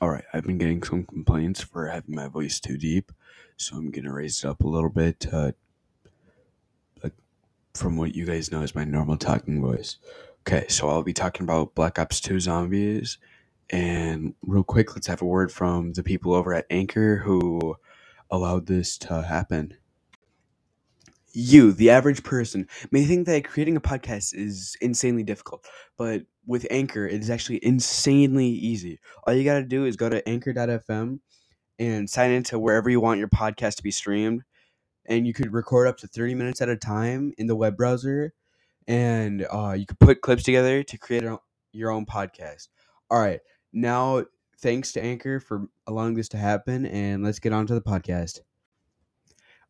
All right, I've been getting some complaints for having my voice too deep, so I'm gonna raise it up a little bit uh, like from what you guys know is my normal talking voice. Okay, so I'll be talking about Black Ops 2 Zombies, and real quick, let's have a word from the people over at Anchor who allowed this to happen. You, the average person, may think that creating a podcast is insanely difficult, but with Anchor, it is actually insanely easy. All you gotta do is go to anchor.fm and sign into wherever you want your podcast to be streamed. And you could record up to 30 minutes at a time in the web browser. And uh, you could put clips together to create a, your own podcast. All right. Now, thanks to Anchor for allowing this to happen. And let's get on to the podcast.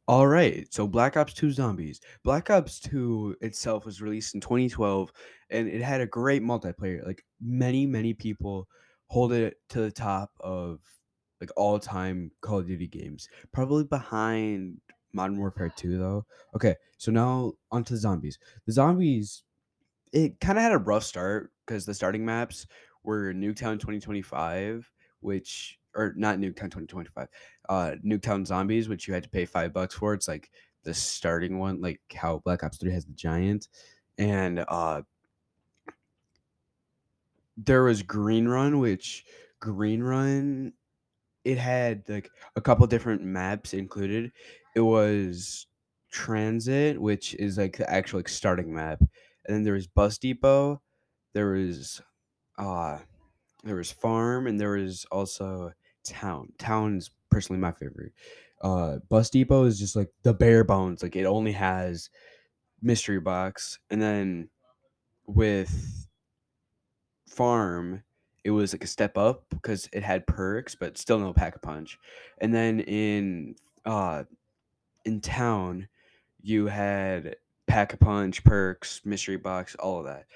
All right, so Black Ops 2 Zombies. Black Ops 2 itself was released in 2012 and it had a great multiplayer. Like many, many people hold it to the top of like all-time Call of Duty games. Probably behind Modern Warfare 2 though. Okay, so now onto the zombies. The zombies it kind of had a rough start because the starting maps were Nuketown 2025, which or not Nuketown 2025, uh, Nuketown Zombies, which you had to pay five bucks for. It's like the starting one, like how Black Ops 3 has the giant, and uh, there was Green Run, which Green Run it had like a couple different maps included. It was Transit, which is like the actual like starting map, and then there was Bus Depot. There was uh there was Farm, and there was also Town. Town is personally my favorite. Uh, Bus Depot is just like the bare bones. Like it only has mystery box, and then with Farm, it was like a step up because it had perks, but still no pack a punch. And then in uh in town, you had pack a punch, perks, mystery box, all of that.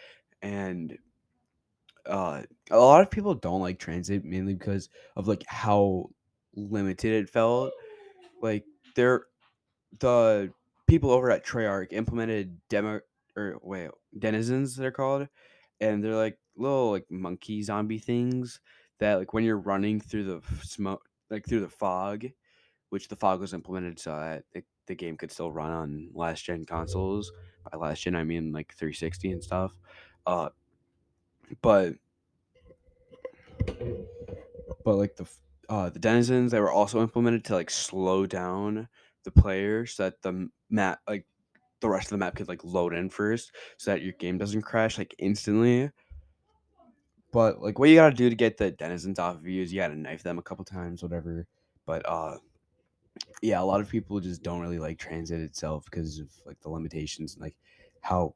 And uh a lot of people don't like transit mainly because of like how limited it felt. Like there the people over at Treyarch implemented demo or wait, denizens they're called, and they're like little like monkey zombie things that like when you're running through the smoke like through the fog, which the fog was implemented so that the, game could still run on last gen consoles. By last gen I mean like 360 and stuff. Uh but but like the uh the denizens they were also implemented to like slow down the player so that the map like the rest of the map could like load in first so that your game doesn't crash like instantly. But like what you gotta do to get the denizens off of you is you gotta knife them a couple times whatever. But uh yeah a lot of people just don't really like transit itself because of like the limitations and like how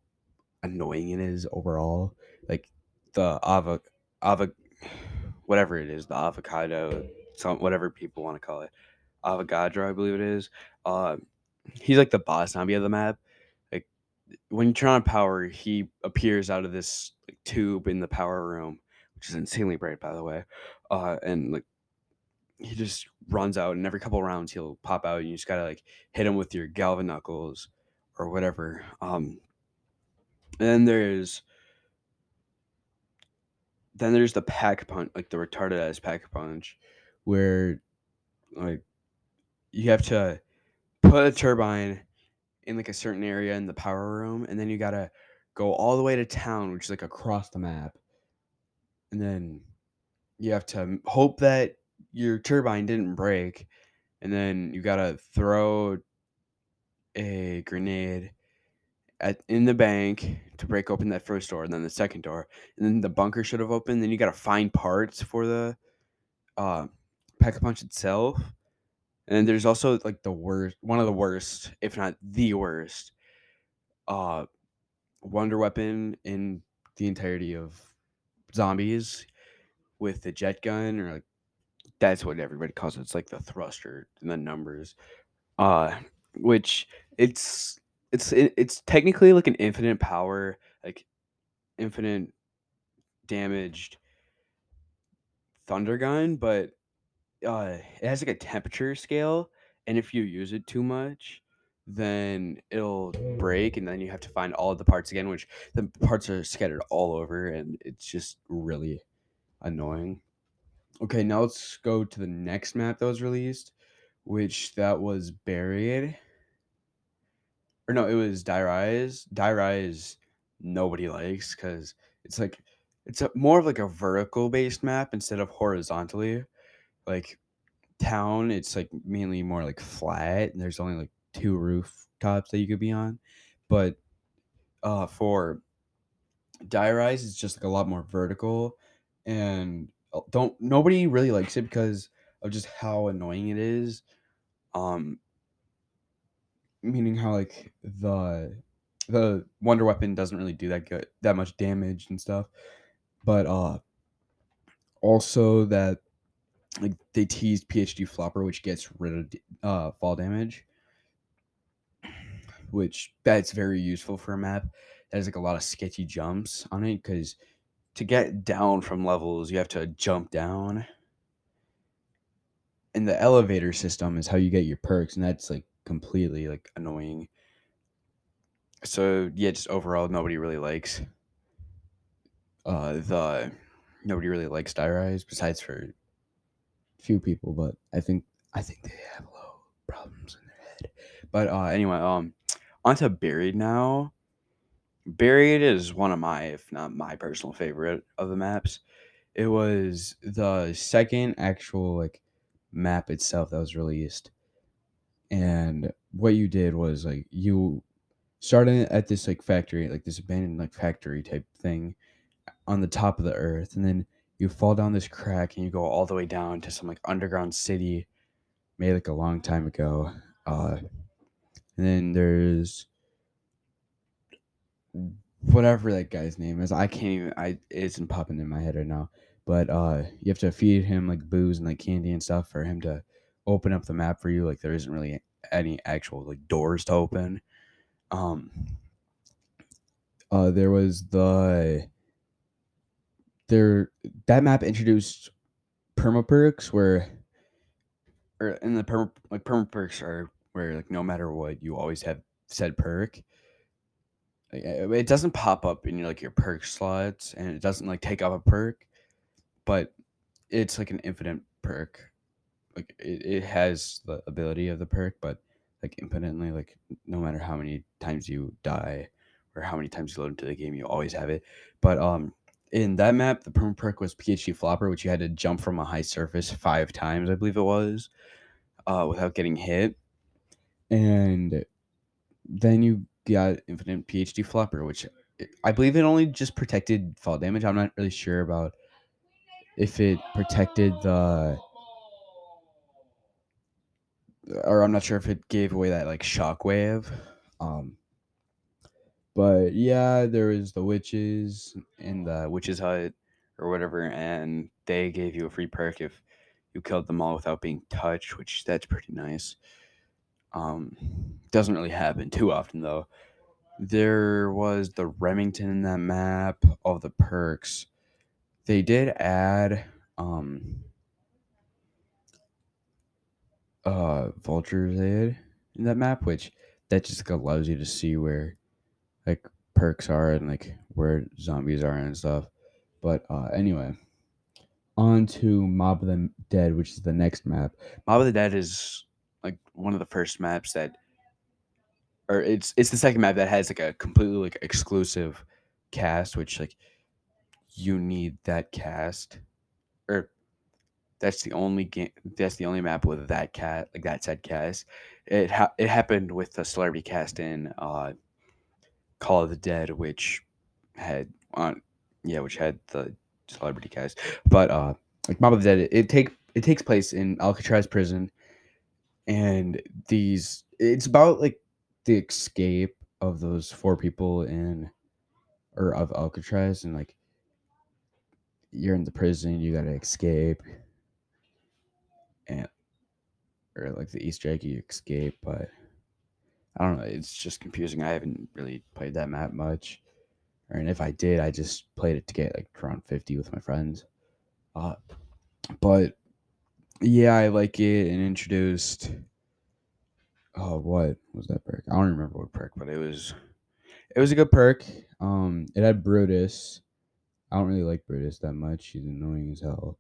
annoying it is overall. Like the ava ava whatever it is the avocado some whatever people want to call it avogadro i believe it is uh he's like the boss zombie of the map like when you turn on power he appears out of this like, tube in the power room which is insanely bright by the way uh and like he just runs out and every couple rounds he'll pop out and you just gotta like hit him with your galvan knuckles or whatever um and then there's then there's the pack punch like the retarded ass pack punch where like you have to put a turbine in like a certain area in the power room and then you gotta go all the way to town which is like across the map. And then you have to hope that your turbine didn't break and then you gotta throw a grenade at in the bank to break open that first door and then the second door and then the bunker should have opened then you gotta find parts for the uh pack a punch itself and there's also like the worst one of the worst if not the worst uh wonder weapon in the entirety of zombies with the jet gun or like that's what everybody calls it. It's like the thruster and the numbers. Uh which it's it's it, it's technically like an infinite power, like infinite damaged thunder gun, but uh it has like a temperature scale and if you use it too much then it'll break and then you have to find all of the parts again which the parts are scattered all over and it's just really annoying Okay, now let's go to the next map that was released, which that was Buried. Or no, it was Die Rise. Die Rise nobody likes because it's like it's a, more of like a vertical based map instead of horizontally. Like town, it's like mainly more like flat, and there's only like two rooftops that you could be on. But uh, for Die Rise, it's just like a lot more vertical, and uh, don't nobody really likes it because of just how annoying it is. Um, meaning how like the the wonder weapon doesn't really do that good that much damage and stuff but uh also that like they teased phd flopper which gets rid of uh fall damage which that's very useful for a map. That has like a lot of sketchy jumps on it because to get down from levels you have to jump down. And the elevator system is how you get your perks and that's like completely like annoying so yeah just overall nobody really likes uh the nobody really likes Die Rise besides for few people, but I think I think they have low problems in their head. But uh anyway, um onto Buried now. Buried is one of my, if not my personal favorite of the maps. It was the second actual like map itself that was released. And what you did was like you started at this like factory, like this abandoned like factory type thing on the top of the earth, and then you fall down this crack and you go all the way down to some like underground city made like a long time ago. Uh, and then there's whatever that guy's name is. I can't even. I it isn't popping in my head right now. But uh, you have to feed him like booze and like candy and stuff for him to open up the map for you. Like there isn't really any actual like doors to open. Um. Uh, there was the there that map introduced perma perks where or in the perma like perma perks are where like no matter what you always have said perk it doesn't pop up in your like your perk slots and it doesn't like take up a perk but it's like an infinite perk like it, it has the ability of the perk but like infinitely like no matter how many times you die or how many times you load into the game you always have it but um in that map, the perma perk was PhD Flopper, which you had to jump from a high surface five times, I believe it was, uh, without getting hit. And then you got Infinite PhD Flopper, which I believe it only just protected fall damage. I'm not really sure about if it protected the. Or I'm not sure if it gave away that like shockwave. Um, but yeah, there was the witches in the witches hut or whatever, and they gave you a free perk if you killed them all without being touched, which that's pretty nice. Um, doesn't really happen too often though. There was the Remington in that map, all the perks. They did add um uh vultures aid in that map, which that just like, allows you to see where like perks are and like where zombies are and stuff. But uh anyway, on to Mob of the Dead, which is the next map. Mob of the Dead is like one of the first maps that or it's it's the second map that has like a completely like exclusive cast, which like you need that cast. Or that's the only game that's the only map with that cat like that said cast. It ha- it happened with the celebrity cast in uh Call of the Dead, which had on yeah, which had the celebrity cast. But uh like Mob of the Dead, it, it take it takes place in Alcatraz prison and these it's about like the escape of those four people in or of Alcatraz and like you're in the prison, you gotta escape and or like the Easter egg you escape, but I don't know, it's just confusing. I haven't really played that map much. And if I did, I just played it to get like around 50 with my friends. Uh but yeah, I like it and introduced oh what was that perk? I don't remember what perk, but it was it was a good perk. Um it had Brutus. I don't really like Brutus that much. He's annoying as hell.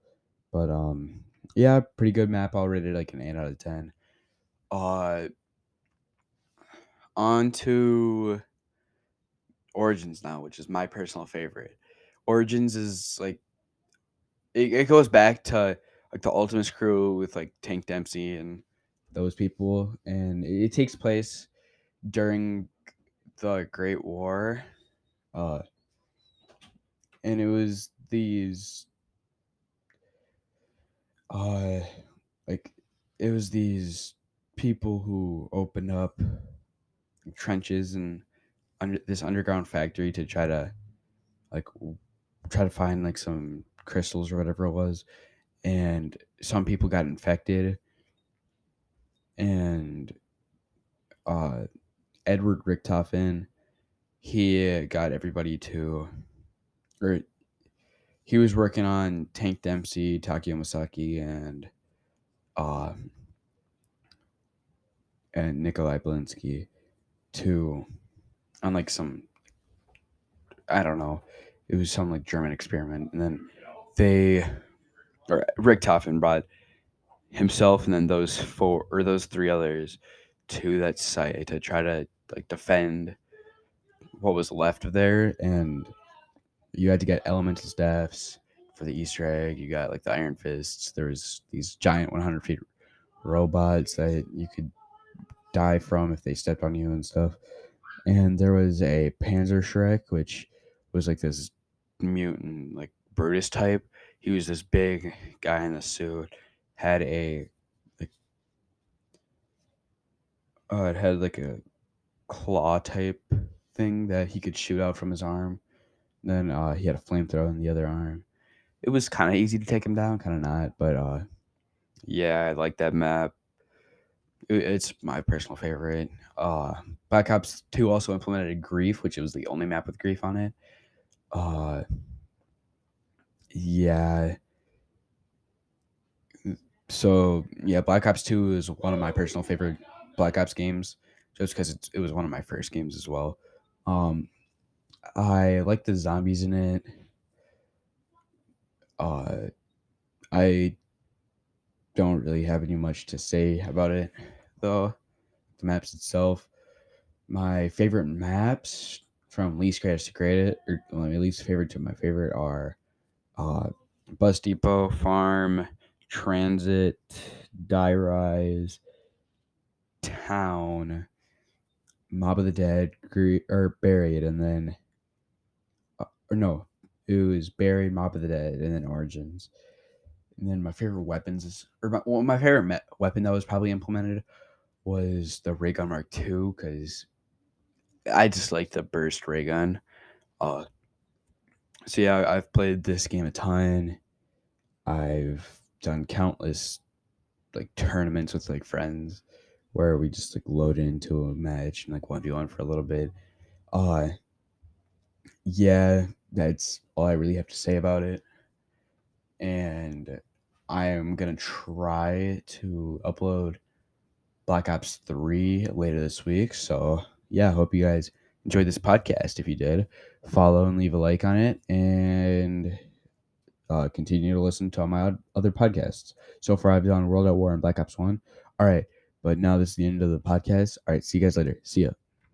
But um, yeah, pretty good map. I'll rate it like an eight out of ten. Uh, on to Origins now, which is my personal favorite. Origins is like it, it goes back to like the Ultimis crew with like Tank Dempsey and those people, and it, it takes place during the Great War. Uh, and it was these uh like it was these people who opened up trenches and under this underground factory to try to like try to find like some crystals or whatever it was and some people got infected. And uh edward richtofen he got everybody to or he was working on tank dempsey takeo masaki and uh and nikolai belinski to on like some I don't know. It was some like German experiment, and then they or Richtofen brought himself and then those four or those three others to that site to try to like defend what was left of there, and you had to get elemental staffs for the Easter egg. You got like the Iron Fists. There was these giant 100 feet robots that you could die from if they stepped on you and stuff. And there was a Panzer Shrek, which was like this mutant, like Brutus type. He was this big guy in a suit, had a like, uh, it had like a claw type thing that he could shoot out from his arm. Then uh, he had a flamethrower in the other arm. It was kind of easy to take him down, kind of not, but uh, yeah, I like that map. It- It's my personal favorite. Uh, Black Ops 2 also implemented Grief, which was the only map with Grief on it. Uh, yeah. So yeah, Black Ops 2 is one of my personal favorite Black Ops games, just because it was one of my first games as well. Um, I like the zombies in it. Uh, I don't really have any much to say about it, though. The maps itself, my favorite maps from least greatest to greatest, or my least favorite to my favorite are uh, Bus Depot, Farm, Transit, Die Rise, Town, Mob of the Dead, Gre- or Buried, and then, or no, it was Buried, Mob of the Dead, and then Origins. And then my favorite weapons is, or my, well, my favorite me- weapon that was probably implemented was the ray gun mark II because i just like the burst ray gun. Uh so yeah I- i've played this game a ton. I've done countless like tournaments with like friends where we just like load into a match and like 1v1 for a little bit. Uh yeah that's all i really have to say about it and i am gonna try to upload Black Ops 3 later this week. So, yeah, hope you guys enjoyed this podcast. If you did, follow and leave a like on it and uh, continue to listen to all my other podcasts. So far, I've done World at War and Black Ops 1. All right, but now this is the end of the podcast. All right, see you guys later. See ya.